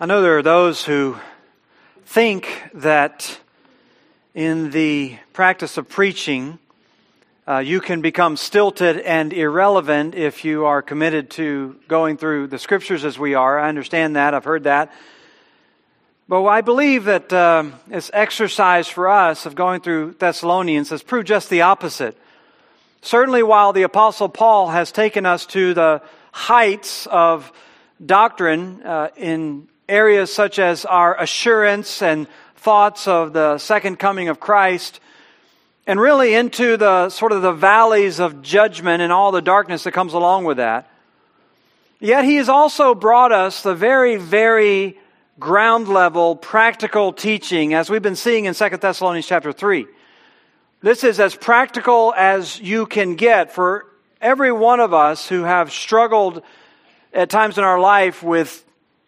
I know there are those who think that in the practice of preaching, uh, you can become stilted and irrelevant if you are committed to going through the scriptures as we are. I understand that. I've heard that. But I believe that uh, this exercise for us of going through Thessalonians has proved just the opposite. Certainly, while the Apostle Paul has taken us to the heights of doctrine uh, in areas such as our assurance and thoughts of the second coming of Christ, and really into the sort of the valleys of judgment and all the darkness that comes along with that. Yet he has also brought us the very, very ground level practical teaching as we've been seeing in 2 Thessalonians chapter 3. This is as practical as you can get for every one of us who have struggled at times in our life with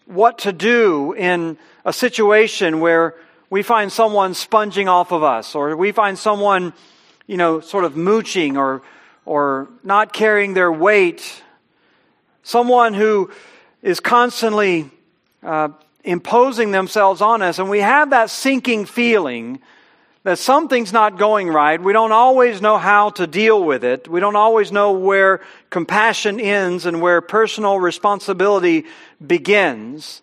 what to do in a situation where we find someone sponging off of us or we find someone, you know, sort of mooching or, or not carrying their weight. Someone who is constantly uh, imposing themselves on us and we have that sinking feeling that something's not going right. We don't always know how to deal with it. We don't always know where compassion ends and where personal responsibility begins.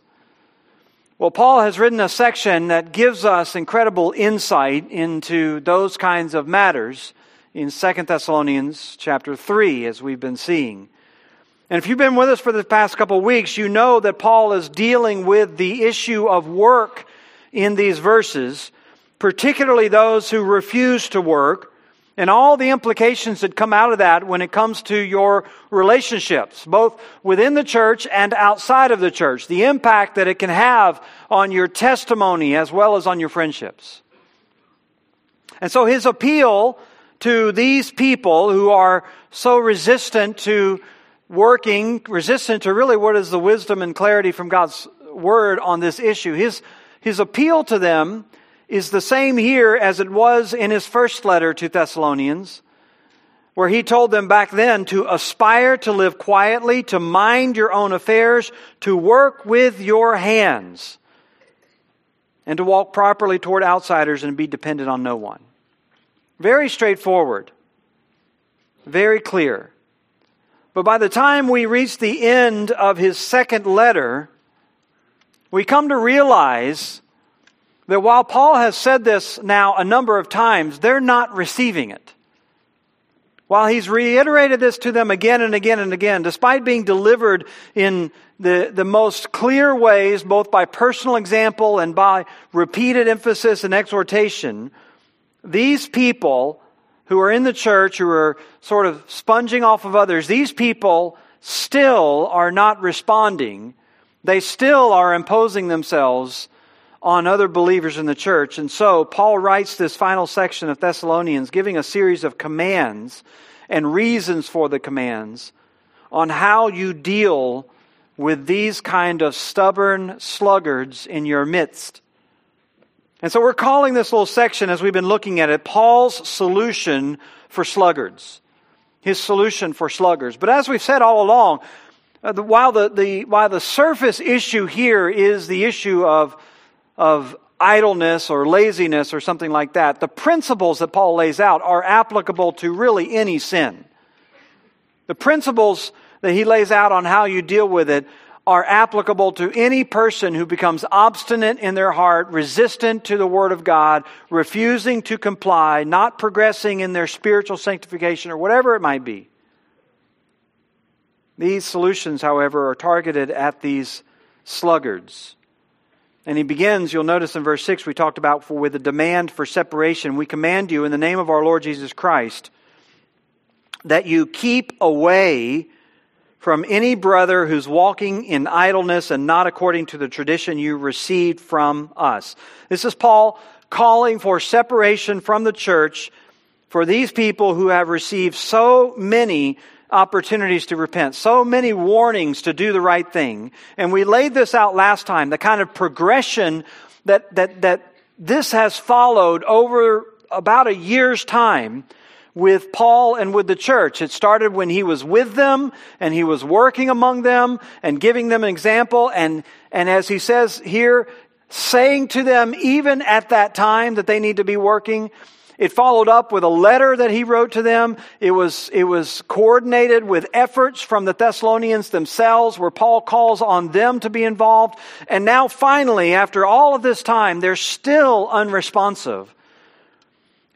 Well, Paul has written a section that gives us incredible insight into those kinds of matters in 2 Thessalonians chapter 3, as we've been seeing. And if you've been with us for the past couple of weeks, you know that Paul is dealing with the issue of work in these verses particularly those who refuse to work, and all the implications that come out of that when it comes to your relationships, both within the church and outside of the church, the impact that it can have on your testimony as well as on your friendships. And so his appeal to these people who are so resistant to working, resistant to really what is the wisdom and clarity from God's word on this issue, his, his appeal to them is the same here as it was in his first letter to Thessalonians, where he told them back then to aspire to live quietly, to mind your own affairs, to work with your hands, and to walk properly toward outsiders and be dependent on no one. Very straightforward, very clear. But by the time we reach the end of his second letter, we come to realize that while Paul has said this now a number of times, they're not receiving it. While he's reiterated this to them again and again and again, despite being delivered in the, the most clear ways, both by personal example and by repeated emphasis and exhortation, these people who are in the church, who are sort of sponging off of others, these people still are not responding. They still are imposing themselves on other believers in the church. And so Paul writes this final section of Thessalonians giving a series of commands and reasons for the commands on how you deal with these kind of stubborn sluggards in your midst. And so we're calling this little section, as we've been looking at it, Paul's solution for sluggards. His solution for sluggards. But as we've said all along, uh, the, while, the, the, while the surface issue here is the issue of of idleness or laziness or something like that, the principles that Paul lays out are applicable to really any sin. The principles that he lays out on how you deal with it are applicable to any person who becomes obstinate in their heart, resistant to the Word of God, refusing to comply, not progressing in their spiritual sanctification, or whatever it might be. These solutions, however, are targeted at these sluggards. And he begins, you'll notice in verse 6, we talked about for, with a demand for separation. We command you in the name of our Lord Jesus Christ that you keep away from any brother who's walking in idleness and not according to the tradition you received from us. This is Paul calling for separation from the church for these people who have received so many opportunities to repent, so many warnings to do the right thing. And we laid this out last time, the kind of progression that, that, that this has followed over about a year's time with Paul and with the church. It started when he was with them and he was working among them and giving them an example. And, and as he says here, saying to them, even at that time that they need to be working, it followed up with a letter that he wrote to them. It was, it was coordinated with efforts from the Thessalonians themselves where Paul calls on them to be involved. And now finally, after all of this time, they're still unresponsive.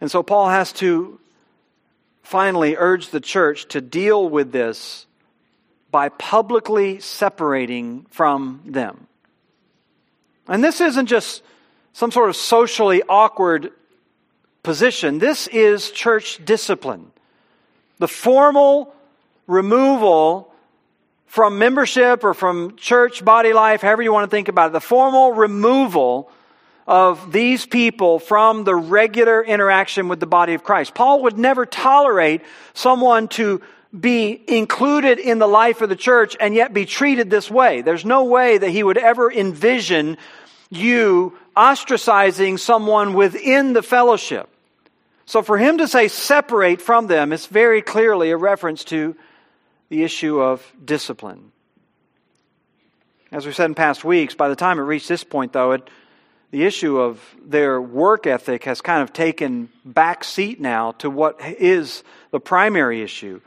And so Paul has to finally urge the church to deal with this by publicly separating from them. And this isn't just some sort of socially awkward position. This is church discipline. The formal removal from membership or from church body life, however you want to think about it, the formal removal of these people from the regular interaction with the body of Christ. Paul would never tolerate someone to be included in the life of the church and yet be treated this way. There's no way that he would ever envision you ostracizing someone within the fellowship. So for him to say separate from them is very clearly a reference to the issue of discipline. As we said in past weeks, by the time it reached this point, though, it, the issue of their work ethic has kind of taken back seat now to what is the primary issue,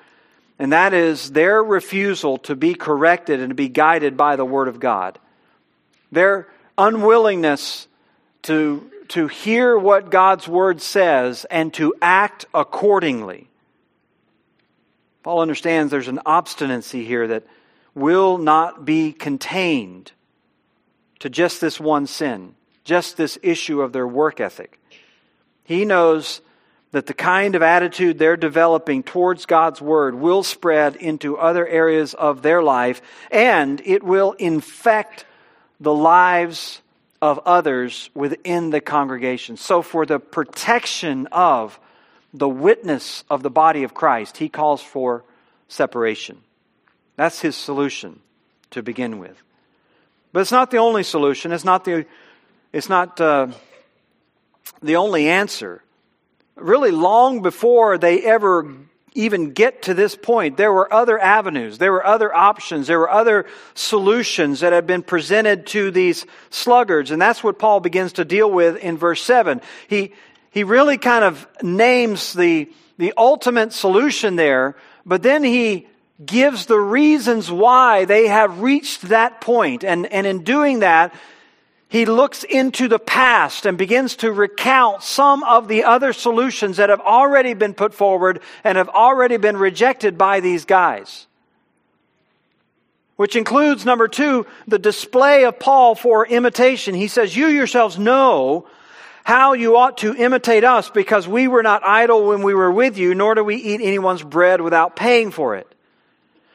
and that is their refusal to be corrected and to be guided by the Word of God. Their unwillingness to to hear what God's word says and to act accordingly. Paul understands there's an obstinacy here that will not be contained to just this one sin, just this issue of their work ethic. He knows that the kind of attitude they're developing towards God's Word will spread into other areas of their life and it will infect the lives of others within the congregation. So, for the protection of the witness of the body of Christ, he calls for separation. That's his solution to begin with. But it's not the only solution. It's not the, it's not, uh, the only answer. Really, long before they ever even get to this point, there were other avenues, there were other options, there were other solutions that had been presented to these sluggards. And that's what Paul begins to deal with in verse 7. He, he really kind of names the, the ultimate solution there, but then he gives the reasons why they have reached that point. And, and in doing that, he looks into the past and begins to recount some of the other solutions that have already been put forward and have already been rejected by these guys. Which includes, number two, the display of Paul for imitation. He says, You yourselves know how you ought to imitate us because we were not idle when we were with you, nor do we eat anyone's bread without paying for it.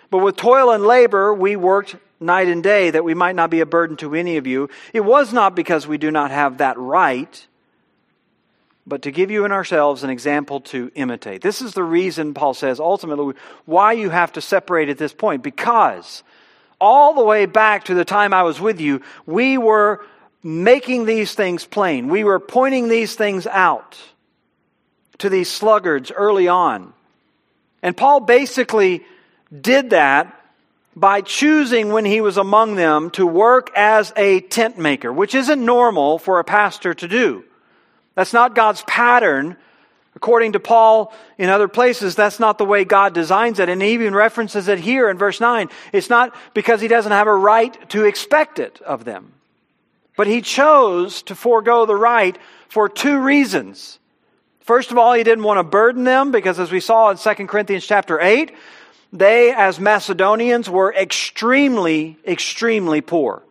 But with toil and labor, we worked night and day that we might not be a burden to any of you. It was not because we do not have that right, but to give you and ourselves an example to imitate. This is the reason, Paul says, ultimately, why you have to separate at this point. Because all the way back to the time I was with you, we were making these things plain. We were pointing these things out to these sluggards early on. And Paul basically did that by choosing when he was among them to work as a tent maker, which isn't normal for a pastor to do. That's not God's pattern. According to Paul in other places, that's not the way God designs it. And he even references it here in verse 9. It's not because he doesn't have a right to expect it of them. But he chose to forego the right for two reasons. First of all, he didn't want to burden them because as we saw in 2 Corinthians chapter 8, they, as Macedonians, were extremely, extremely poor.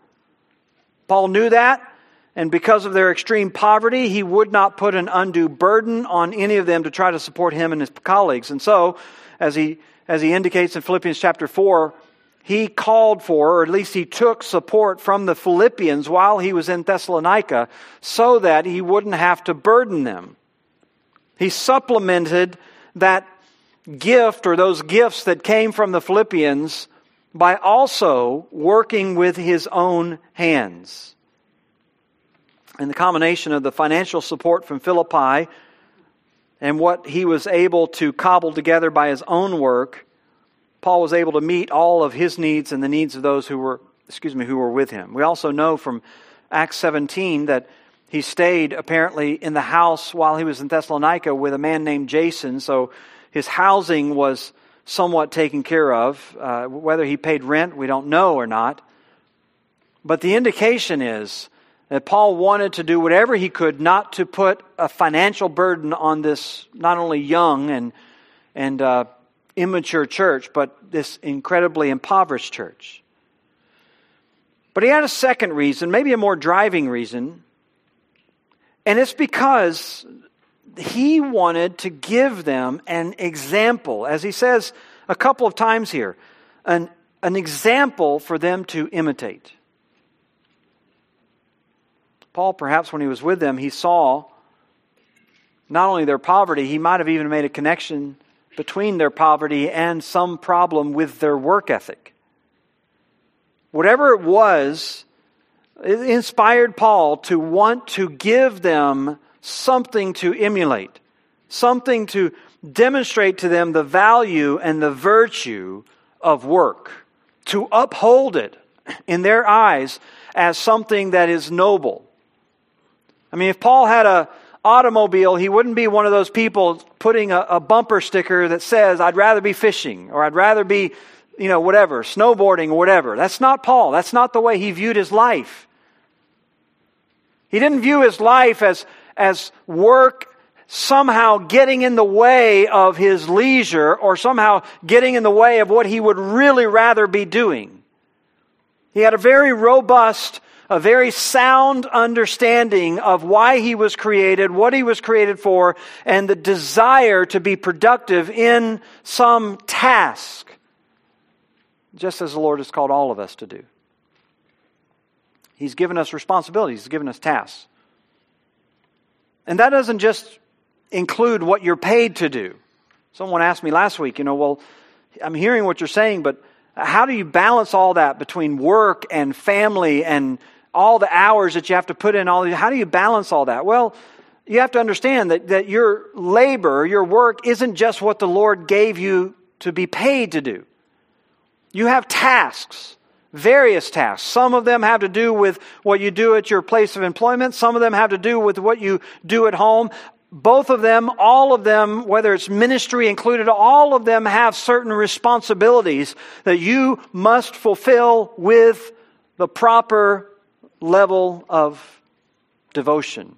Paul knew that, and because of their extreme poverty, he would not put an undue burden on any of them to try to support him and his colleagues. And so, as he, as he indicates in Philippians chapter 4, he called for, or at least he took support from the Philippians while he was in Thessalonica so that he wouldn't have to burden them. He supplemented that gift or those gifts that came from the Philippians by also working with his own hands. And the combination of the financial support from Philippi and what he was able to cobble together by his own work, Paul was able to meet all of his needs and the needs of those who were, excuse me, who were with him. We also know from Acts 17 that he stayed apparently in the house while he was in Thessalonica with a man named Jason, so his housing was somewhat taken care of. Uh, whether he paid rent, we don't know or not. But the indication is that Paul wanted to do whatever he could not to put a financial burden on this not only young and, and uh, immature church, but this incredibly impoverished church. But he had a second reason, maybe a more driving reason, and it's because he wanted to give them an example, as he says a couple of times here, an, an example for them to imitate. Paul, perhaps when he was with them, he saw not only their poverty, he might have even made a connection between their poverty and some problem with their work ethic. Whatever it was it inspired Paul to want to give them something to emulate, something to demonstrate to them the value and the virtue of work, to uphold it in their eyes as something that is noble. I mean, if Paul had a automobile, he wouldn't be one of those people putting a, a bumper sticker that says, I'd rather be fishing or I'd rather be you know, whatever, snowboarding or whatever. That's not Paul. That's not the way he viewed his life. He didn't view his life as, as work somehow getting in the way of his leisure or somehow getting in the way of what he would really rather be doing. He had a very robust, a very sound understanding of why he was created, what he was created for, and the desire to be productive in some task just as the Lord has called all of us to do. He's given us responsibilities, He's given us tasks. And that doesn't just include what you're paid to do. Someone asked me last week, you know, well, I'm hearing what you're saying, but how do you balance all that between work and family and all the hours that you have to put in all these, how do you balance all that? Well you have to understand that, that your labor your work isn't just what the lord gave you to be paid to do. You have tasks, various tasks. Some of them have to do with what you do at your place of employment, some of them have to do with what you do at home. Both of them, all of them, whether it's ministry included, all of them have certain responsibilities that you must fulfill with the proper level of devotion,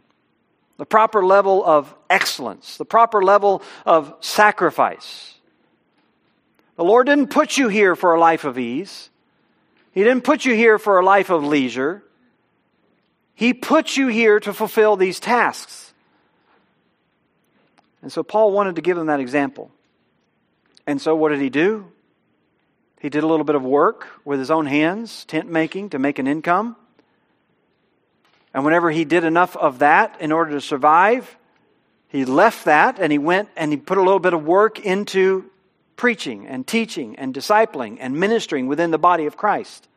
the proper level of excellence, the proper level of sacrifice. The Lord didn't put you here for a life of ease. He didn't put you here for a life of leisure. He put you here to fulfill these tasks. And so Paul wanted to give them that example. And so what did he do? He did a little bit of work with his own hands, tent making, to make an income. And whenever he did enough of that in order to survive, he left that and he went and he put a little bit of work into preaching and teaching and discipling and ministering within the body of Christ.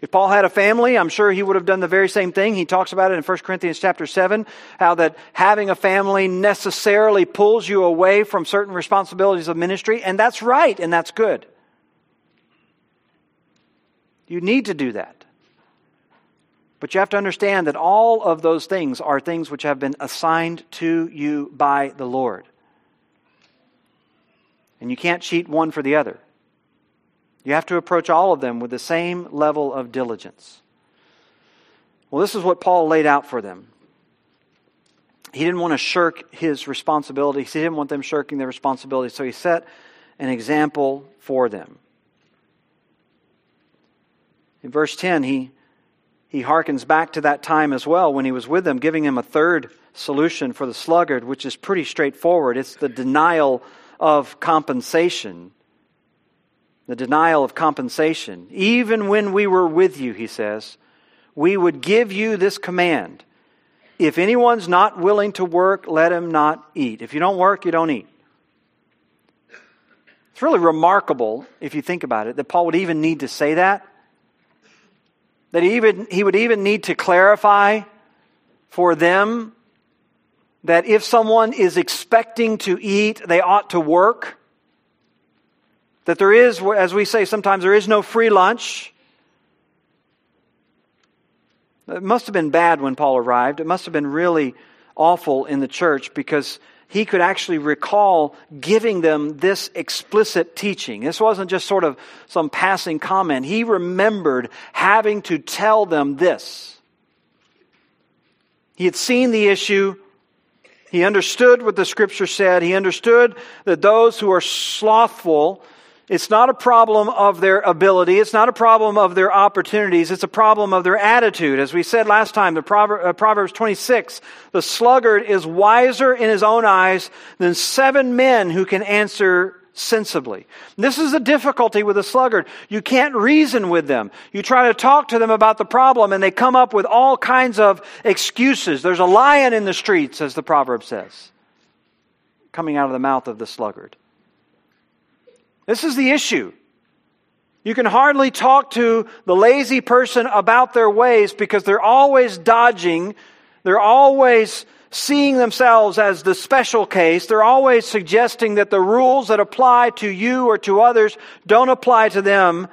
If Paul had a family, I'm sure he would have done the very same thing. He talks about it in 1 Corinthians chapter 7, how that having a family necessarily pulls you away from certain responsibilities of ministry, and that's right and that's good. You need to do that. But you have to understand that all of those things are things which have been assigned to you by the Lord. And you can't cheat one for the other. You have to approach all of them with the same level of diligence. Well, this is what Paul laid out for them. He didn't want to shirk his responsibilities. He didn't want them shirking their responsibilities. So he set an example for them. In verse 10, he, he harkens back to that time as well when he was with them, giving him a third solution for the sluggard, which is pretty straightforward. It's the denial of compensation. The denial of compensation. Even when we were with you, he says, we would give you this command. If anyone's not willing to work, let him not eat. If you don't work, you don't eat. It's really remarkable, if you think about it, that Paul would even need to say that. That he, even, he would even need to clarify for them that if someone is expecting to eat, they ought to work. That there is, as we say sometimes, there is no free lunch. It must have been bad when Paul arrived. It must have been really awful in the church because he could actually recall giving them this explicit teaching. This wasn't just sort of some passing comment. He remembered having to tell them this. He had seen the issue. He understood what the scripture said. He understood that those who are slothful it's not a problem of their ability. It's not a problem of their opportunities. It's a problem of their attitude. As we said last time, the Proverbs, uh, Proverbs 26, the sluggard is wiser in his own eyes than seven men who can answer sensibly. This is the difficulty with a sluggard. You can't reason with them. You try to talk to them about the problem and they come up with all kinds of excuses. There's a lion in the streets, as the proverb says, coming out of the mouth of the sluggard. This is the issue. You can hardly talk to the lazy person about their ways because they're always dodging. They're always seeing themselves as the special case. They're always suggesting that the rules that apply to you or to others don't apply to them.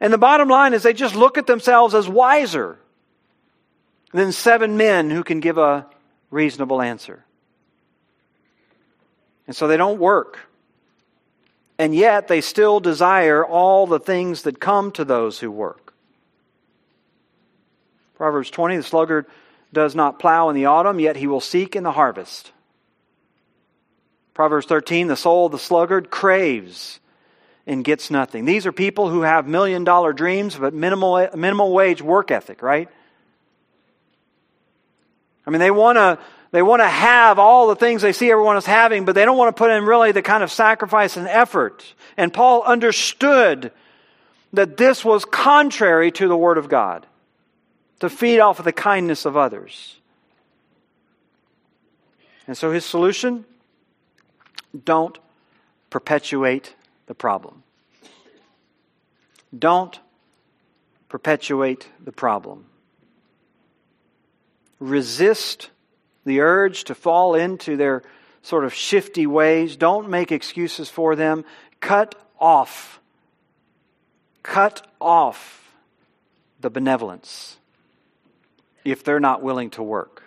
And the bottom line is they just look at themselves as wiser than seven men who can give a reasonable answer. And so they don't work and yet they still desire all the things that come to those who work. Proverbs 20 The sluggard does not plow in the autumn, yet he will seek in the harvest. Proverbs 13 The soul of the sluggard craves and gets nothing. These are people who have million dollar dreams, but minimal, minimal wage work ethic, right? I mean, they want to they want to have all the things they see everyone is having, but they don't want to put in really the kind of sacrifice and effort. And Paul understood that this was contrary to the Word of God to feed off of the kindness of others. And so his solution don't perpetuate the problem. Don't perpetuate the problem. Resist the urge to fall into their sort of shifty ways. Don't make excuses for them. Cut off. Cut off the benevolence if they're not willing to work.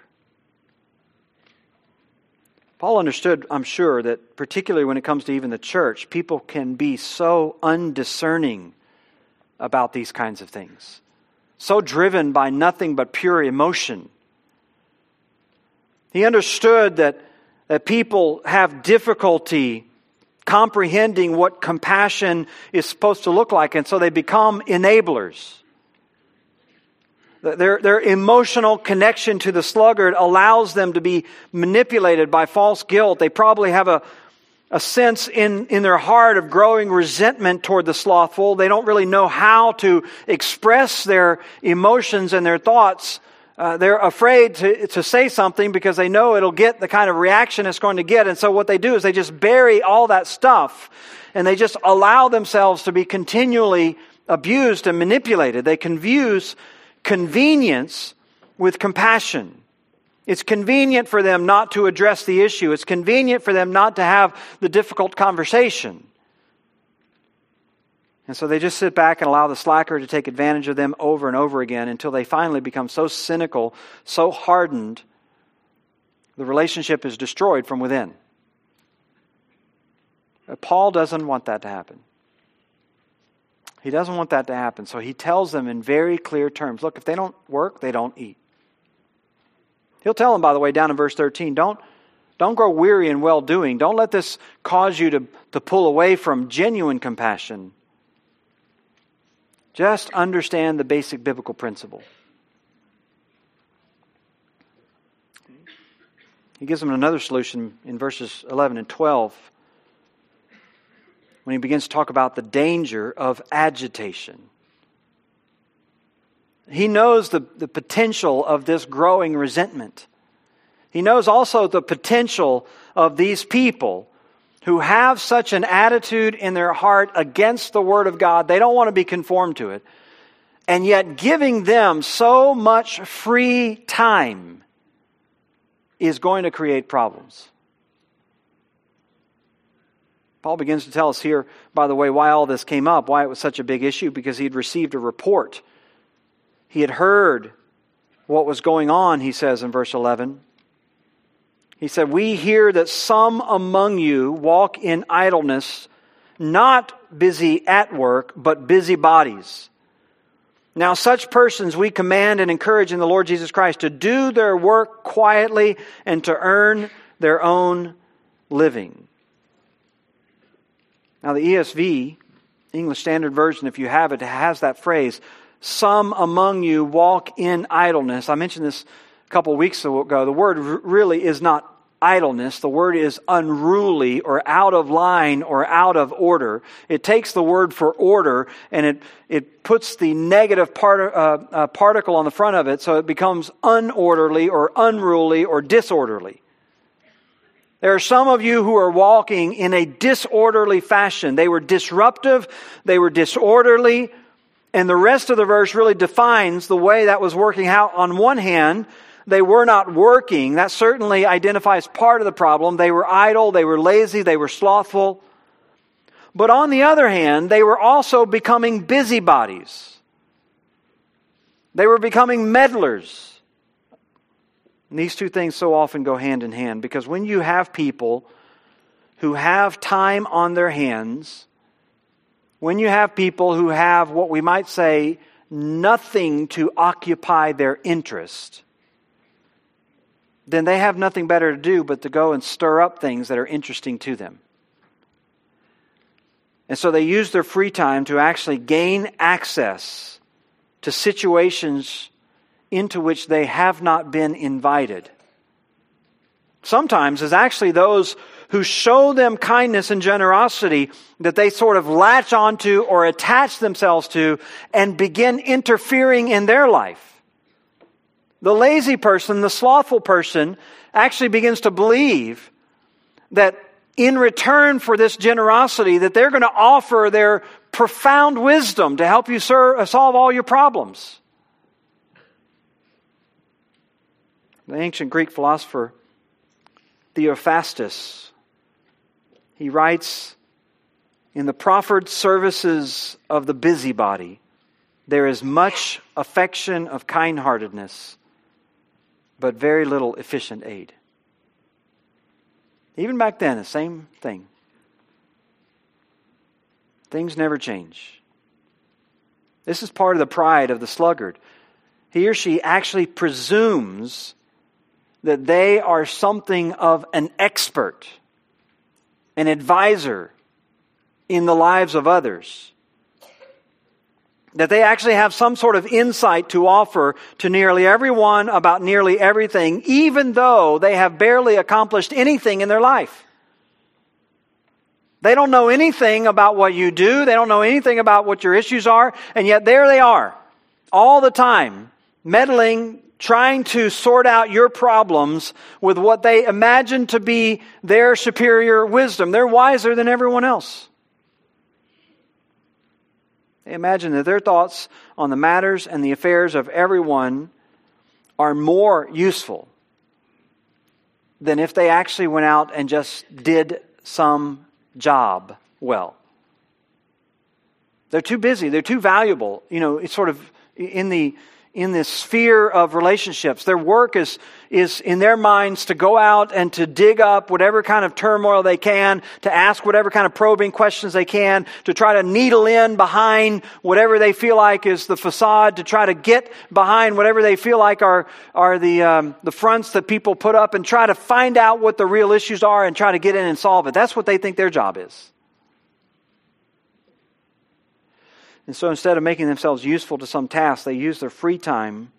Paul understood, I'm sure, that particularly when it comes to even the church, people can be so undiscerning about these kinds of things, so driven by nothing but pure emotion he understood that, that people have difficulty comprehending what compassion is supposed to look like, and so they become enablers. Their, their emotional connection to the sluggard allows them to be manipulated by false guilt. They probably have a, a sense in, in their heart of growing resentment toward the slothful. They don't really know how to express their emotions and their thoughts uh, they're afraid to, to say something because they know it'll get the kind of reaction it's going to get. And so what they do is they just bury all that stuff and they just allow themselves to be continually abused and manipulated. They confuse convenience with compassion. It's convenient for them not to address the issue. It's convenient for them not to have the difficult conversation. And so they just sit back and allow the slacker to take advantage of them over and over again until they finally become so cynical, so hardened, the relationship is destroyed from within. But Paul doesn't want that to happen. He doesn't want that to happen. So he tells them in very clear terms look, if they don't work, they don't eat. He'll tell them, by the way, down in verse 13, don't, don't grow weary in well doing. Don't let this cause you to, to pull away from genuine compassion just understand the basic biblical principle. He gives them another solution in verses 11 and 12 when he begins to talk about the danger of agitation. He knows the, the potential of this growing resentment. He knows also the potential of these people who have such an attitude in their heart against the Word of God, they don't want to be conformed to it, and yet giving them so much free time is going to create problems. Paul begins to tell us here, by the way, why all this came up, why it was such a big issue, because he'd received a report. He had heard what was going on, he says in verse 11. He said, We hear that some among you walk in idleness, not busy at work, but busy bodies. Now, such persons we command and encourage in the Lord Jesus Christ to do their work quietly and to earn their own living. Now, the ESV, English Standard Version, if you have it, has that phrase, some among you walk in idleness. I mentioned this a couple of weeks ago. The word really is not idleness. The word is unruly or out of line or out of order. It takes the word for order and it, it puts the negative part, uh, uh, particle on the front of it so it becomes unorderly or unruly or disorderly. There are some of you who are walking in a disorderly fashion. They were disruptive, they were disorderly, and the rest of the verse really defines the way that was working out. On one hand, they were not working. That certainly identifies part of the problem. They were idle, they were lazy, they were slothful. But on the other hand, they were also becoming busybodies. They were becoming meddlers. And these two things so often go hand in hand because when you have people who have time on their hands, when you have people who have what we might say nothing to occupy their interest, then they have nothing better to do but to go and stir up things that are interesting to them. And so they use their free time to actually gain access to situations into which they have not been invited. Sometimes it's actually those who show them kindness and generosity that they sort of latch onto or attach themselves to and begin interfering in their life. The lazy person, the slothful person, actually begins to believe that in return for this generosity that they're going to offer their profound wisdom to help you serve, solve all your problems. The ancient Greek philosopher Theophrastus he writes in the proffered services of the busybody there is much affection of kindheartedness but very little efficient aid. Even back then, the same thing. Things never change. This is part of the pride of the sluggard. He or she actually presumes that they are something of an expert, an advisor in the lives of others. That they actually have some sort of insight to offer to nearly everyone about nearly everything, even though they have barely accomplished anything in their life. They don't know anything about what you do, they don't know anything about what your issues are, and yet there they are, all the time, meddling, trying to sort out your problems with what they imagine to be their superior wisdom. They're wiser than everyone else. They imagine that their thoughts on the matters and the affairs of everyone are more useful than if they actually went out and just did some job well. They're too busy, they're too valuable. You know, it's sort of in the in this sphere of relationships. Their work is, is in their minds to go out and to dig up whatever kind of turmoil they can, to ask whatever kind of probing questions they can, to try to needle in behind whatever they feel like is the facade, to try to get behind whatever they feel like are, are the, um, the fronts that people put up and try to find out what the real issues are and try to get in and solve it. That's what they think their job is. And so instead of making themselves useful to some task, they use their free time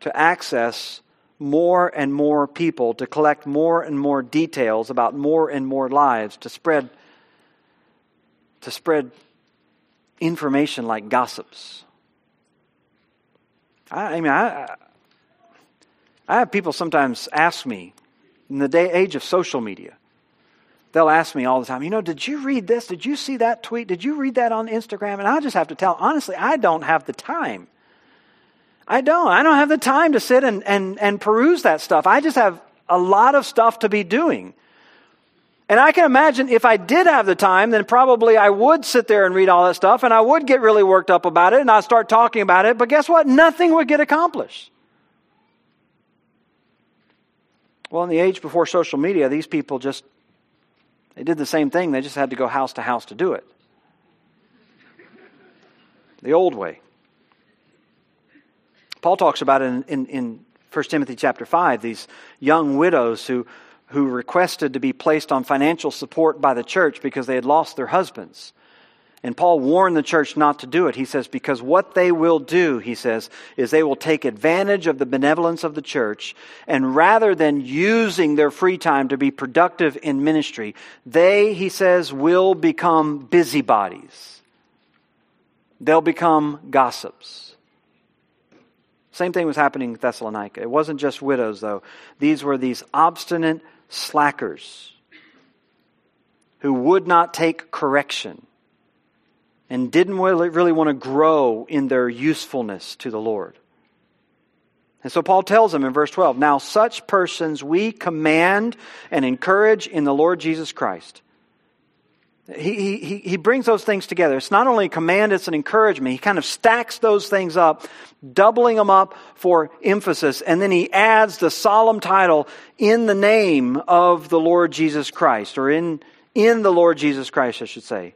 to access more and more people, to collect more and more details about more and more lives, to spread to spread information like gossips. I, I mean, I, I have people sometimes ask me in the day age of social media, they'll ask me all the time, you know, did you read this? Did you see that tweet? Did you read that on Instagram? And I just have to tell, honestly, I don't have the time. I don't. I don't have the time to sit and, and, and peruse that stuff. I just have a lot of stuff to be doing. And I can imagine if I did have the time, then probably I would sit there and read all that stuff and I would get really worked up about it and I'd start talking about it. But guess what? Nothing would get accomplished. Well, in the age before social media, these people just they did the same thing. They just had to go house to house to do it. The old way. Paul talks about in, in, in 1 Timothy chapter 5, these young widows who, who requested to be placed on financial support by the church because they had lost their husbands. And Paul warned the church not to do it. He says, because what they will do, he says, is they will take advantage of the benevolence of the church, and rather than using their free time to be productive in ministry, they, he says, will become busybodies. They'll become gossips. Same thing was happening in Thessalonica. It wasn't just widows, though. These were these obstinate slackers who would not take correction and didn't really, want to grow in their usefulness to the Lord. And so Paul tells them in verse 12 Now, such persons we command and encourage in the Lord Jesus Christ. He, he, he brings those things together. It's not only a command, it's an encouragement. He kind of stacks those things up, doubling them up for emphasis, and then he adds the solemn title in the name of the Lord Jesus Christ, or in, in the Lord Jesus Christ, I should say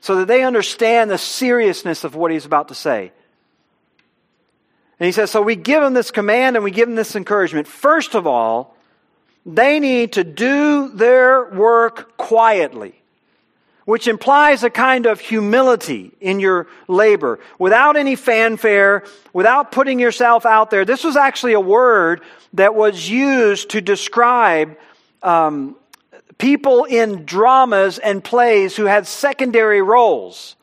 so that they understand the seriousness of what he's about to say. And he says, so we give them this command and we give them this encouragement. First of all, they need to do their work quietly, which implies a kind of humility in your labor, without any fanfare, without putting yourself out there. This was actually a word that was used to describe um, people in dramas and plays who had secondary roles.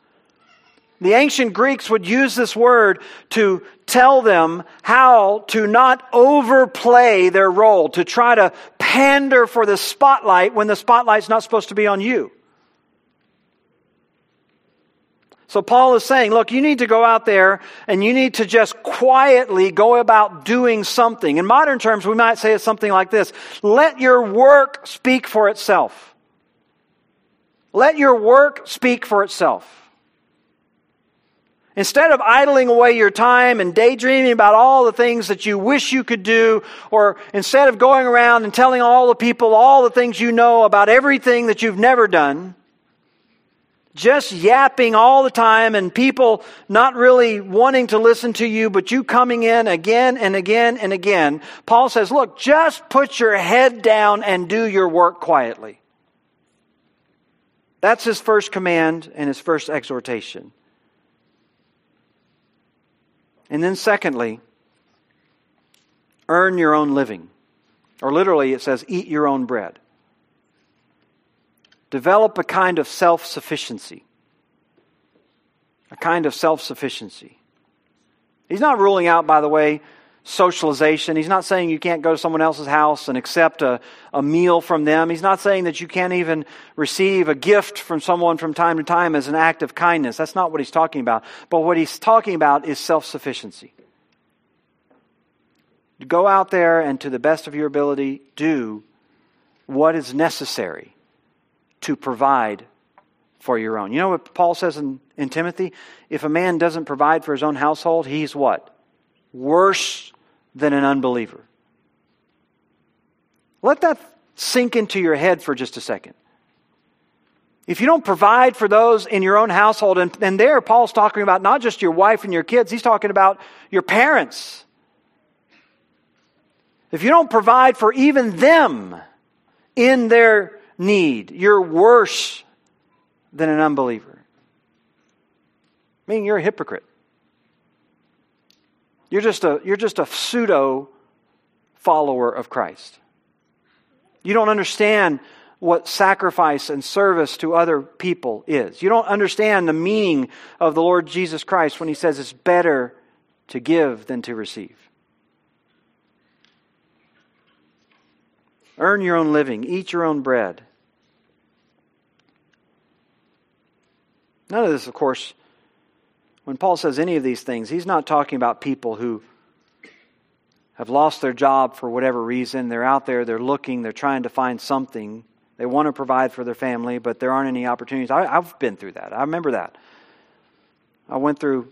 The ancient Greeks would use this word to tell them how to not overplay their role, to try to pander for the spotlight when the spotlight's not supposed to be on you. So Paul is saying, look, you need to go out there and you need to just quietly go about doing something. In modern terms, we might say it's something like this. Let your work speak for itself. Let your work speak for itself. Instead of idling away your time and daydreaming about all the things that you wish you could do, or instead of going around and telling all the people all the things you know about everything that you've never done, just yapping all the time and people not really wanting to listen to you, but you coming in again and again and again, Paul says, look, just put your head down and do your work quietly. That's his first command and his first exhortation. And then, secondly, earn your own living. Or literally, it says, eat your own bread. Develop a kind of self sufficiency. A kind of self sufficiency. He's not ruling out, by the way, socialization. He's not saying you can't go to someone else's house and accept a, a meal from them. He's not saying that you can't even receive a gift from someone from time to time as an act of kindness. That's not what he's talking about. But what he's talking about is self sufficiency. Go out there and, to the best of your ability, do what is necessary to provide for your own. You know what Paul says in, in Timothy? If a man doesn't provide for his own household, he's what? Worse than an unbeliever. Let that sink into your head for just a second. If you don't provide for those in your own household, and, and there Paul's talking about not just your wife and your kids, he's talking about your parents. If you don't provide for even them in their need. You're worse than an unbeliever. Meaning you're a hypocrite. You're just a, you're just a pseudo follower of Christ. You don't understand what sacrifice and service to other people is. You don't understand the meaning of the Lord Jesus Christ when he says it's better to give than to receive. Earn your own living, eat your own bread. None of this, of course, when Paul says any of these things, he's not talking about people who have lost their job for whatever reason. They're out there, they're looking, they're trying to find something. They want to provide for their family, but there aren't any opportunities. I, have been through that. I remember that. I went through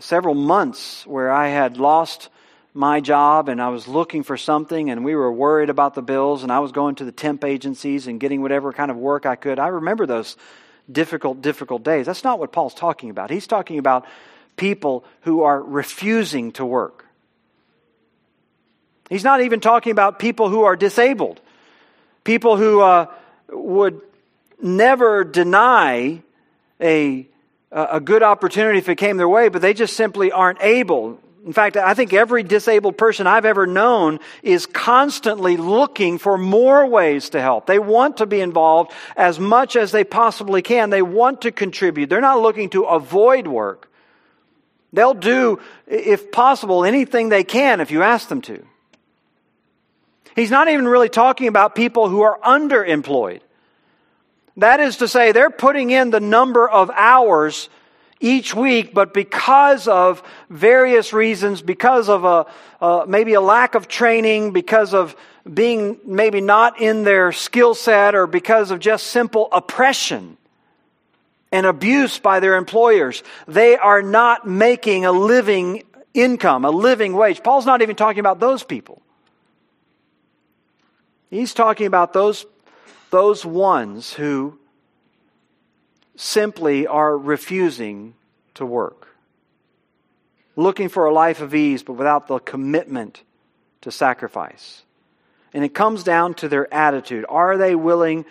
several months where I had lost my job and I was looking for something and we were worried about the bills and I was going to the temp agencies and getting whatever kind of work I could. I remember those difficult, difficult days. That's not what Paul's talking about. He's talking about people who are refusing to work. He's not even talking about people who are disabled, people who uh, would never deny a, a good opportunity if it came their way, but they just simply aren't able. In fact, I think every disabled person I've ever known is constantly looking for more ways to help. They want to be involved as much as they possibly can. They want to contribute. They're not looking to avoid work. They'll do, if possible, anything they can if you ask them to. He's not even really talking about people who are underemployed. That is to say, they're putting in the number of hours each week, but because of various reasons, because of a, uh, maybe a lack of training, because of being maybe not in their skill set, or because of just simple oppression and abuse by their employers, they are not making a living income, a living wage. Paul's not even talking about those people. He's talking about those, those ones who simply are refusing to work, looking for a life of ease, but without the commitment to sacrifice. And it comes down to their attitude. Are they willing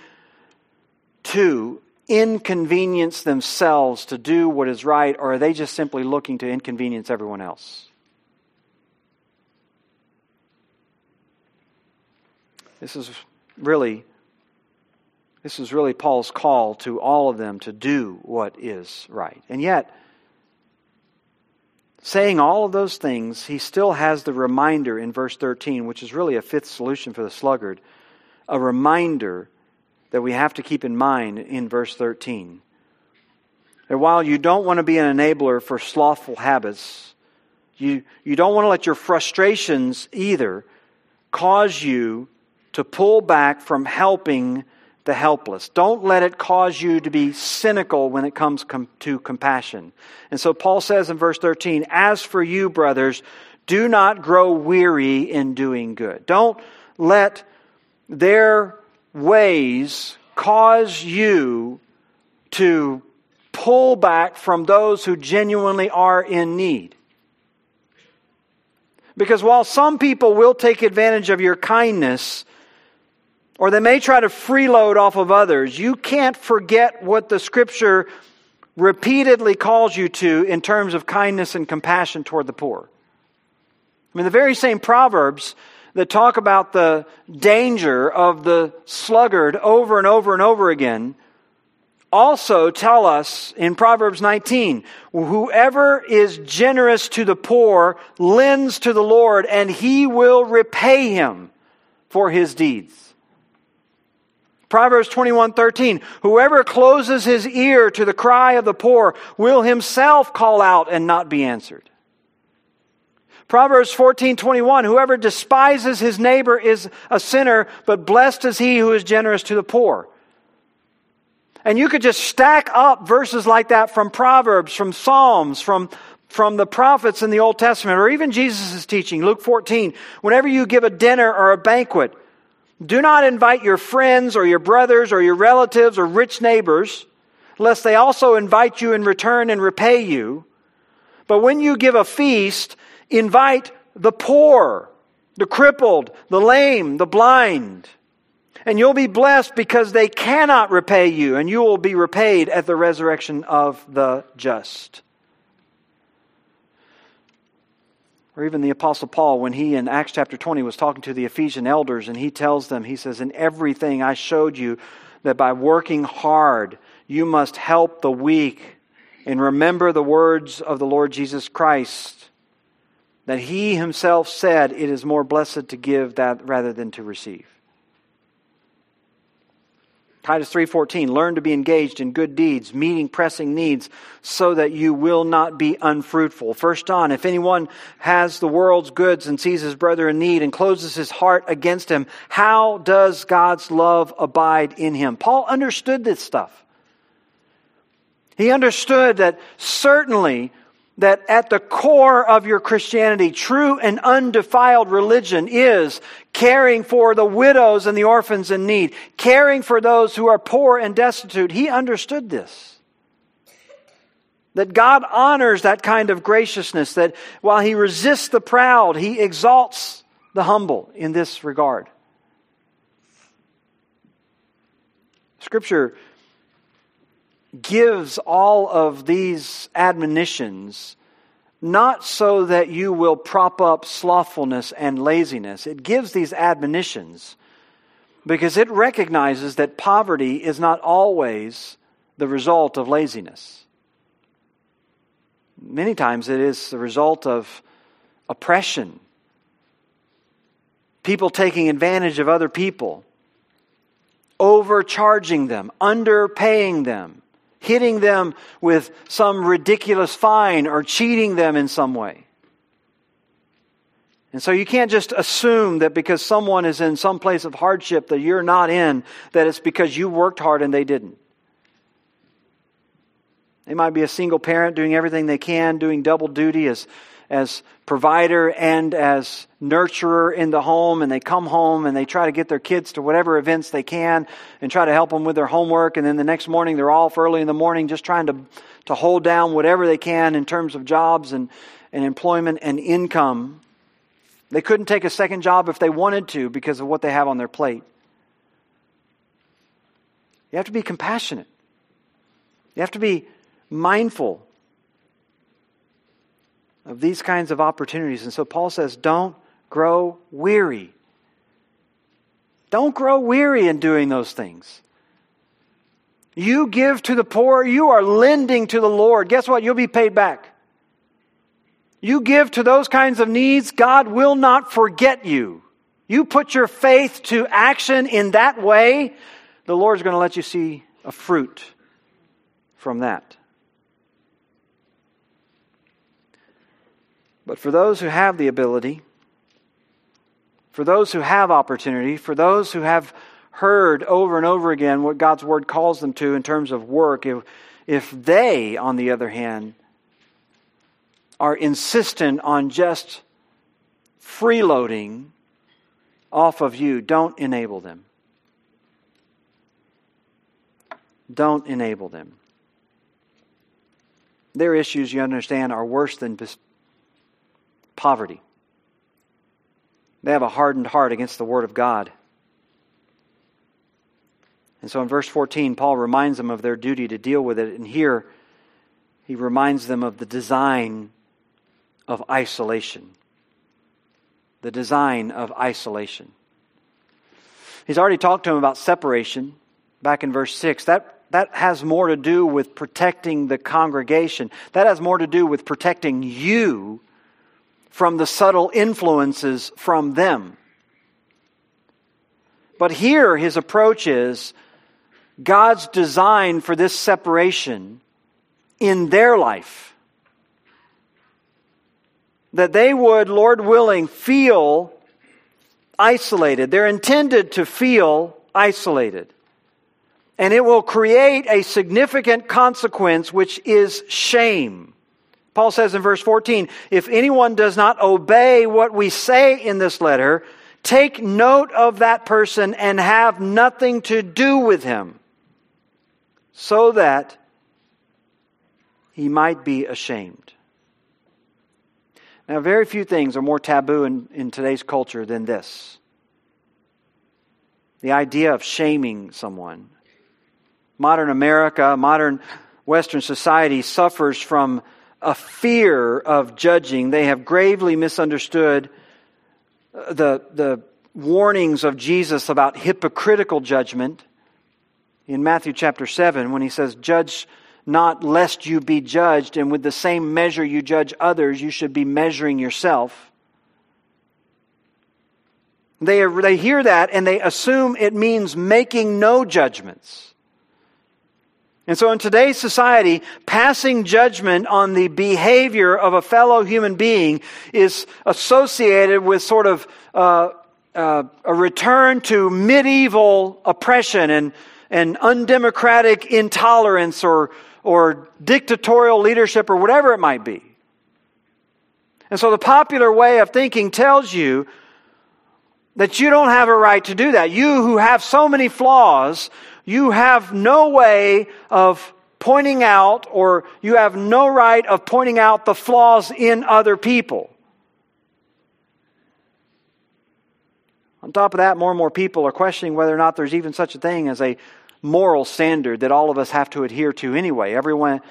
to inconvenience themselves to do what is right, or are they just simply looking to inconvenience everyone else? This is really this is really Paul's call to all of them to do what is right. And yet, saying all of those things, he still has the reminder in verse 13, which is really a fifth solution for the sluggard, a reminder that we have to keep in mind in verse 13. That while you don't want to be an enabler for slothful habits, you, you don't want to let your frustrations either cause you to pull back from helping the helpless. Don't let it cause you to be cynical when it comes com- to compassion. And so Paul says in verse 13, As for you, brothers, do not grow weary in doing good. Don't let their ways cause you to pull back from those who genuinely are in need. Because while some people will take advantage of your kindness, or they may try to freeload off of others. You can't forget what the scripture repeatedly calls you to in terms of kindness and compassion toward the poor. I mean, the very same Proverbs that talk about the danger of the sluggard over and over and over again also tell us in Proverbs 19 whoever is generous to the poor lends to the Lord, and he will repay him for his deeds. Proverbs 21:13 Whoever closes his ear to the cry of the poor will himself call out and not be answered. Proverbs 14:21 Whoever despises his neighbor is a sinner, but blessed is he who is generous to the poor. And you could just stack up verses like that from Proverbs, from Psalms, from from the prophets in the Old Testament, or even Jesus' teaching, Luke 14. Whenever you give a dinner or a banquet, do not invite your friends or your brothers or your relatives or rich neighbors, lest they also invite you in return and repay you. But when you give a feast, invite the poor, the crippled, the lame, the blind. And you'll be blessed because they cannot repay you, and you will be repaid at the resurrection of the just. Or even the Apostle Paul, when he in Acts chapter 20 was talking to the Ephesian elders, and he tells them, he says, In everything I showed you that by working hard, you must help the weak. And remember the words of the Lord Jesus Christ, that he himself said, It is more blessed to give that rather than to receive. Titus 3:14 Learn to be engaged in good deeds, meeting pressing needs so that you will not be unfruitful. First John if anyone has the world's goods and sees his brother in need and closes his heart against him, how does God's love abide in him? Paul understood this stuff. He understood that certainly that at the core of your Christianity, true and undefiled religion is caring for the widows and the orphans in need, caring for those who are poor and destitute. He understood this. That God honors that kind of graciousness, that while He resists the proud, He exalts the humble in this regard. Scripture gives all of these admonitions not so that you will prop up slothfulness and laziness. It gives these admonitions because it recognizes that poverty is not always the result of laziness. Many times it is the result of oppression, people taking advantage of other people, overcharging them, underpaying them hitting them with some ridiculous fine or cheating them in some way. And so you can't just assume that because someone is in some place of hardship that you're not in, that it's because you worked hard and they didn't. They might be a single parent doing everything they can, doing double duty as as provider and as nurturer in the home, and they come home and they try to get their kids to whatever events they can and try to help them with their homework. And then the next morning they're off early in the morning just trying to, to hold down whatever they can in terms of jobs and, and employment and income. They couldn't take a second job if they wanted to because of what they have on their plate. You have to be compassionate. You have to be mindful of these kinds of opportunities. And so Paul says, don't grow weary. Don't grow weary in doing those things. You give to the poor, you are lending to the Lord. Guess what? You'll be paid back. You give to those kinds of needs, God will not forget you. You put your faith to action in that way, the Lord's going to let you see a fruit from that. But for those who have the ability, for those who have opportunity, for those who have heard over and over again what God's Word calls them to in terms of work, if, if they, on the other hand, are insistent on just freeloading off of you, don't enable them. Don't enable them. Their issues, you understand, are worse than poverty. They have a hardened heart against the Word of God. And so in verse 14, Paul reminds them of their duty to deal with it. And here, he reminds them of the design of isolation. The design of isolation. He's already talked to them about separation back in verse 6. That, that has more to do with protecting the congregation, that has more to do with protecting you from the subtle influences from them. But here, his approach is God's design for this separation in their life. That they would, Lord willing, feel isolated. They're intended to feel isolated. And it will create a significant consequence, which is shame. Paul says in verse 14, if anyone does not obey what we say in this letter, take note of that person and have nothing to do with him, so that he might be ashamed. Now, very few things are more taboo in, in today's culture than this the idea of shaming someone. Modern America, modern Western society suffers from a fear of judging. They have gravely misunderstood uh, the, the warnings of Jesus about hypocritical judgment in Matthew chapter 7 when he says, Judge not lest you be judged, and with the same measure you judge others, you should be measuring yourself. They, they hear that and they assume it means making no judgments. And so in today's society, passing judgment on the behavior of a fellow human being is associated with sort of uh, uh, a return to medieval oppression and, and undemocratic intolerance or, or dictatorial leadership or whatever it might be. And so the popular way of thinking tells you that you don't have a right to do that. You who have so many flaws, you have no way of pointing out or you have no right of pointing out the flaws in other people. On top of that, more and more people are questioning whether or not there's even such a thing as a moral standard that all of us have to adhere to anyway. Everyone,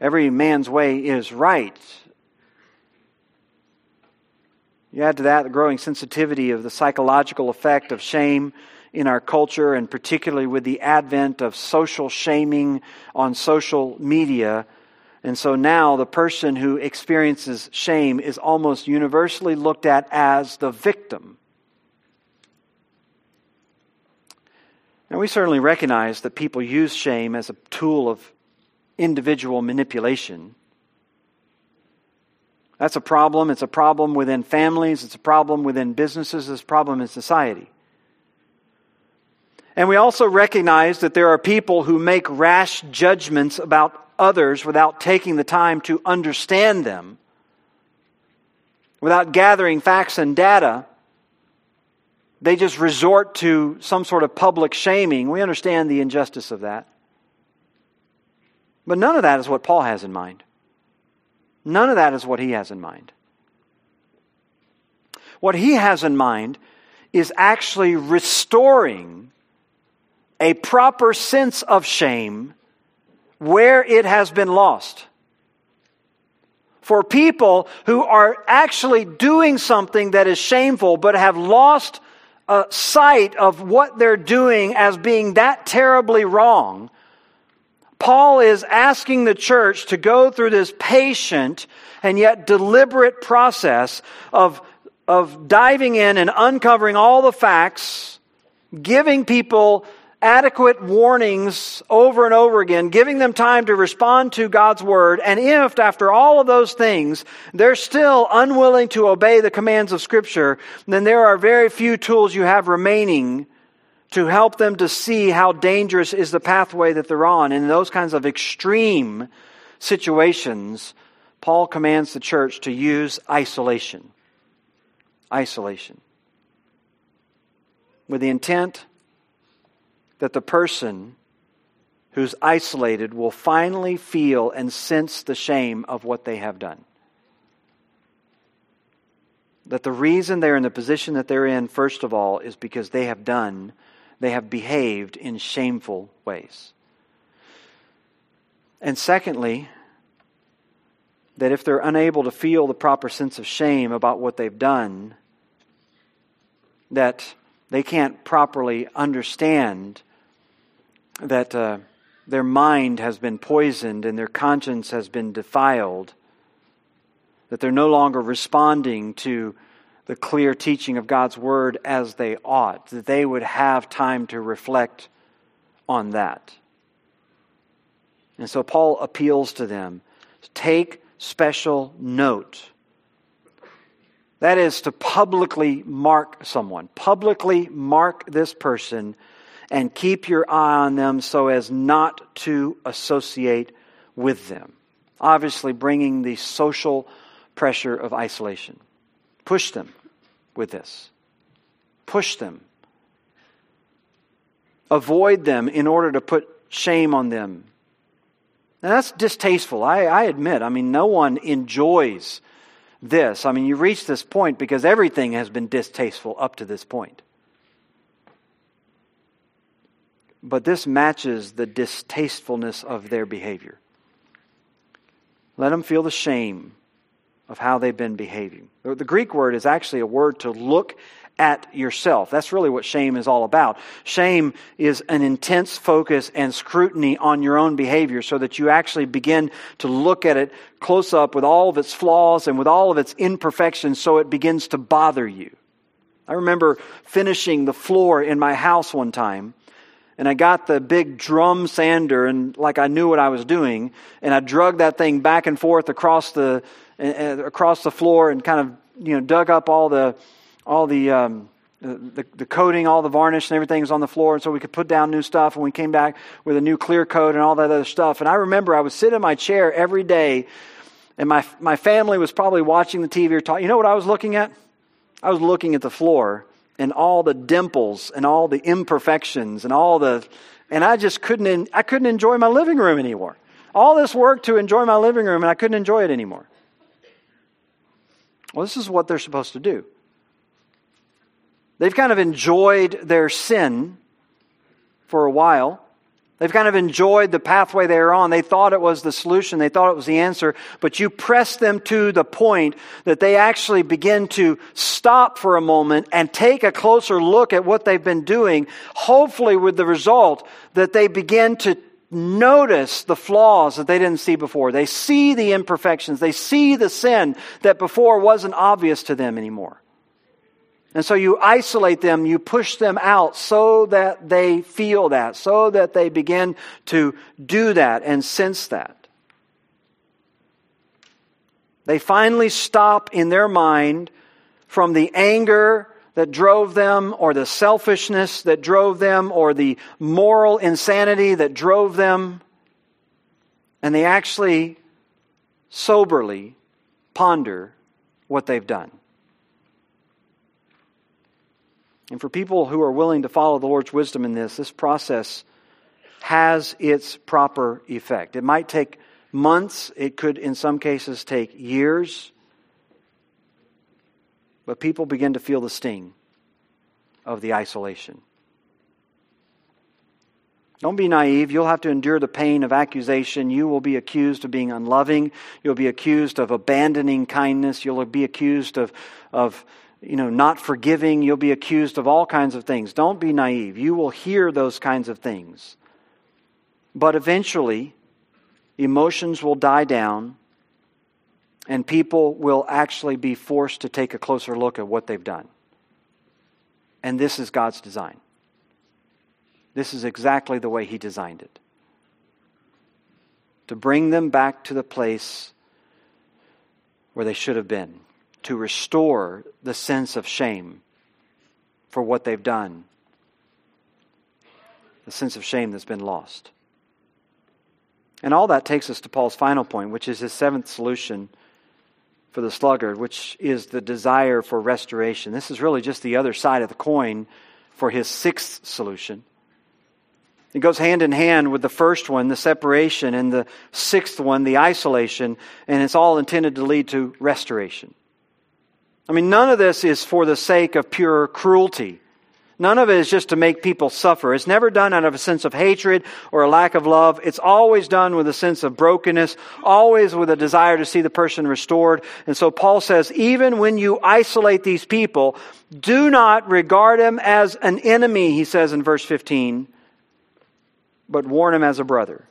every man's way is right. You add to that the growing sensitivity of the psychological effect of shame in our culture, and particularly with the advent of social shaming on social media. And so now the person who experiences shame is almost universally looked at as the victim. And we certainly recognize that people use shame as a tool of individual manipulation. That's a problem. It's a problem within families. It's a problem within businesses. It's a problem in society. And we also recognize that there are people who make rash judgments about others without taking the time to understand them, without gathering facts and data. They just resort to some sort of public shaming. We understand the injustice of that. But none of that is what Paul has in mind. None of that is what he has in mind. What he has in mind is actually restoring a proper sense of shame where it has been lost. For people who are actually doing something that is shameful but have lost a sight of what they're doing as being that terribly wrong, Paul is asking the church to go through this patient and yet deliberate process of, of diving in and uncovering all the facts, giving people adequate warnings over and over again, giving them time to respond to God's word. And if, after all of those things, they're still unwilling to obey the commands of Scripture, then there are very few tools you have remaining to help them to see how dangerous is the pathway that they're on. In those kinds of extreme situations, Paul commands the church to use isolation. Isolation. With the intent that the person who's isolated will finally feel and sense the shame of what they have done. That the reason they're in the position that they're in, first of all, is because they have done they have behaved in shameful ways. And secondly, that if they're unable to feel the proper sense of shame about what they've done, that they can't properly understand that uh, their mind has been poisoned and their conscience has been defiled, that they're no longer responding to the clear teaching of God's Word as they ought, that they would have time to reflect on that. And so Paul appeals to them take special note. That is to publicly mark someone, publicly mark this person, and keep your eye on them so as not to associate with them. Obviously, bringing the social pressure of isolation. Push them with this. Push them. Avoid them in order to put shame on them. Now, that's distasteful. I, I admit. I mean, no one enjoys this. I mean, you reach this point because everything has been distasteful up to this point. But this matches the distastefulness of their behavior. Let them feel the shame of how they've been behaving. The Greek word is actually a word to look at yourself. That's really what shame is all about. Shame is an intense focus and scrutiny on your own behavior so that you actually begin to look at it close up with all of its flaws and with all of its imperfections so it begins to bother you. I remember finishing the floor in my house one time, and I got the big drum sander, and like I knew what I was doing, and I drug that thing back and forth across the across the floor, and kind of you know dug up all the all the um, the, the coating, all the varnish and everything was on the floor, and so we could put down new stuff. And we came back with a new clear coat and all that other stuff. And I remember I would sit in my chair every day, and my my family was probably watching the TV or talking. You know what I was looking at? I was looking at the floor and all the dimples and all the imperfections and all the, and I just couldn't. I couldn't enjoy my living room anymore. All this work to enjoy my living room, and I couldn't enjoy it anymore. Well, this is what they're supposed to do. They've kind of enjoyed their sin for a while. They've kind of enjoyed the pathway they were on. They thought it was the solution. They thought it was the answer. But you press them to the point that they actually begin to stop for a moment and take a closer look at what they've been doing, hopefully with the result that they begin to notice the flaws that they didn't see before. They see the imperfections. They see the sin that before wasn't obvious to them anymore. And so you isolate them, you push them out so that they feel that, so that they begin to do that and sense that. They finally stop in their mind from the anger that drove them, or the selfishness that drove them, or the moral insanity that drove them, and they actually soberly ponder what they've done. And for people who are willing to follow the Lord's wisdom in this, this process has its proper effect. It might take months, it could, in some cases, take years. But people begin to feel the sting of the isolation. Don't be naive. You'll have to endure the pain of accusation. You will be accused of being unloving. You'll be accused of abandoning kindness. You'll be accused of, of you know, not forgiving, you'll be accused of all kinds of things. Don't be naive. You will hear those kinds of things. But eventually, emotions will die down, and people will actually be forced to take a closer look at what they've done. And this is God's design. This is exactly the way He designed it to bring them back to the place where they should have been to restore the sense of shame for what they've done, the sense of shame that's been lost. And all that takes us to Paul's final point, which is his seventh solution for the sluggard, which is the desire for restoration. This is really just the other side of the coin for his sixth solution. It goes hand in hand with the first one, the separation, and the sixth one, the isolation, and it's all intended to lead to restoration. I mean, none of this is for the sake of pure cruelty. None of it is just to make people suffer. It's never done out of a sense of hatred or a lack of love. It's always done with a sense of brokenness, always with a desire to see the person restored. And so Paul says, even when you isolate these people, do not regard them as an enemy, he says in verse 15, but warn him as a brother.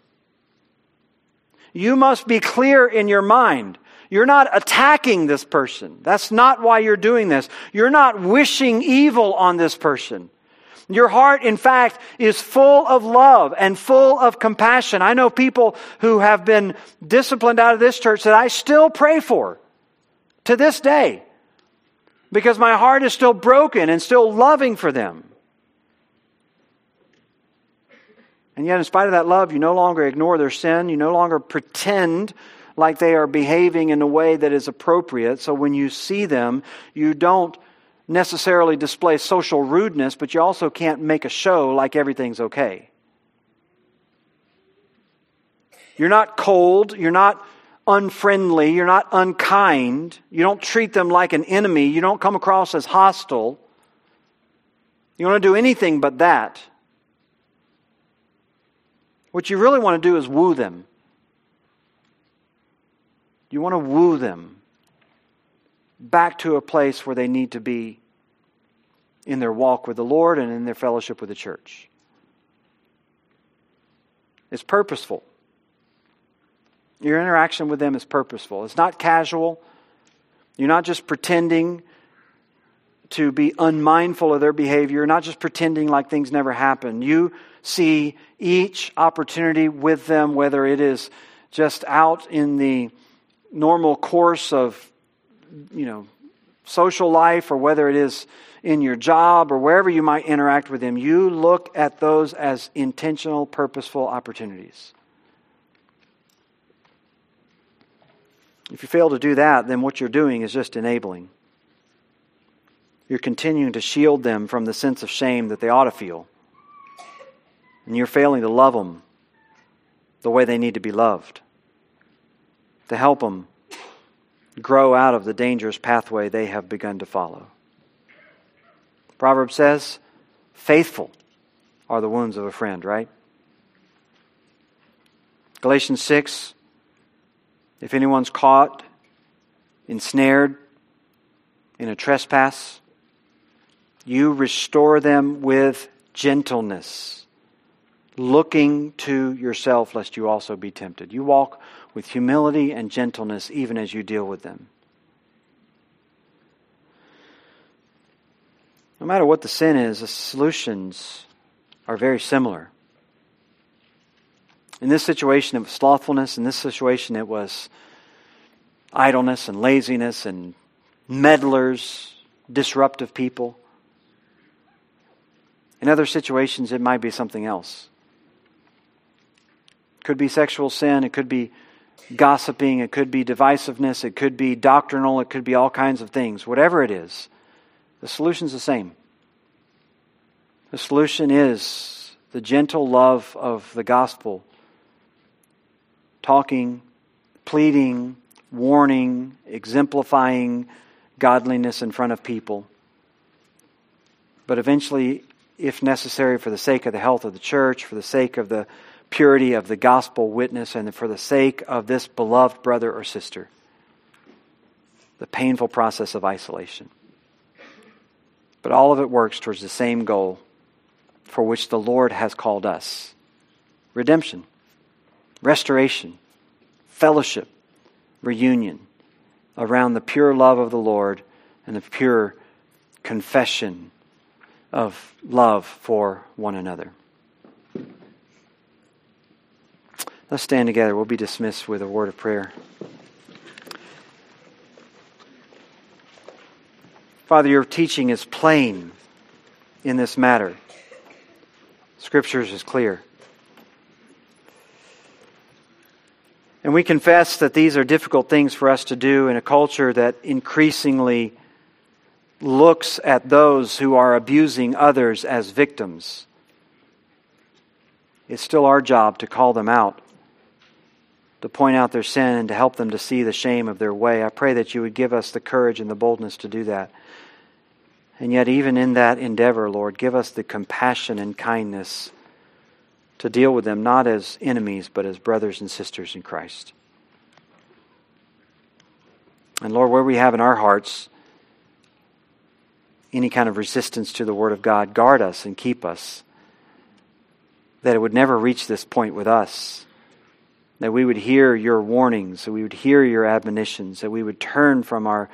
You must be clear in your mind you're not attacking this person. That's not why you're doing this. You're not wishing evil on this person. Your heart, in fact, is full of love and full of compassion. I know people who have been disciplined out of this church that I still pray for to this day because my heart is still broken and still loving for them. And yet, in spite of that love, you no longer ignore their sin. You no longer pretend like they are behaving in a way that is appropriate. So when you see them, you don't necessarily display social rudeness, but you also can't make a show like everything's okay. You're not cold, you're not unfriendly, you're not unkind, you don't treat them like an enemy, you don't come across as hostile. You want to do anything but that. What you really want to do is woo them. You want to woo them back to a place where they need to be in their walk with the Lord and in their fellowship with the church. It's purposeful. Your interaction with them is purposeful. It's not casual. You're not just pretending to be unmindful of their behavior, You're not just pretending like things never happen. You see each opportunity with them, whether it is just out in the normal course of, you know, social life or whether it is in your job or wherever you might interact with them, you look at those as intentional, purposeful opportunities. If you fail to do that, then what you're doing is just enabling. You're continuing to shield them from the sense of shame that they ought to feel. And you're failing to love them the way they need to be loved, to help them grow out of the dangerous pathway they have begun to follow. Proverb says, faithful are the wounds of a friend, right? Galatians 6, if anyone's caught, ensnared in a trespass, you restore them with gentleness, looking to yourself lest you also be tempted. You walk with humility and gentleness even as you deal with them. No matter what the sin is, the solutions are very similar. In this situation, it was slothfulness. In this situation, it was idleness and laziness and meddlers, disruptive people. In other situations, it might be something else. It could be sexual sin, it could be gossiping, it could be divisiveness, it could be doctrinal, it could be all kinds of things. Whatever it is, the solution is the same. The solution is the gentle love of the gospel, talking, pleading, warning, exemplifying godliness in front of people. But eventually, if necessary, for the sake of the health of the church, for the sake of the purity of the gospel witness, and for the sake of this beloved brother or sister, the painful process of isolation. But all of it works towards the same goal for which the Lord has called us redemption, restoration, fellowship, reunion around the pure love of the Lord and the pure confession of love for one another. Let's stand together. We'll be dismissed with a word of prayer. Father, your teaching is plain in this matter. Scriptures is clear. And we confess that these are difficult things for us to do in a culture that increasingly looks at those who are abusing others as victims. It's still our job to call them out, to point out their sin, and to help them to see the shame of their way. I pray that you would give us the courage and the boldness to do that. And yet, even in that endeavor, Lord, give us the compassion and kindness to deal with them not as enemies, but as brothers and sisters in Christ. And Lord, where we have in our hearts any kind of resistance to the Word of God, guard us and keep us. That it would never reach this point with us. That we would hear your warnings, that we would hear your admonitions, that we would turn from our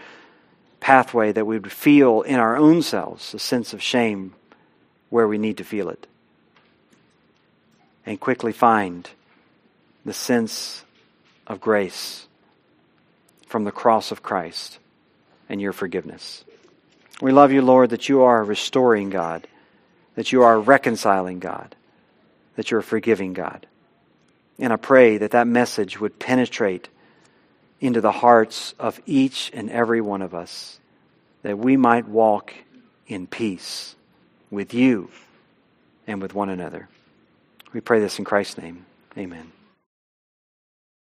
pathway that we would feel in our own selves a sense of shame where we need to feel it. And quickly find the sense of grace from the cross of Christ and your forgiveness. We love you, Lord, that you are a restoring God, that you are reconciling God, that you're a forgiving God. And I pray that that message would penetrate into the hearts of each and every one of us, that we might walk in peace with you and with one another. We pray this in Christ's name. Amen.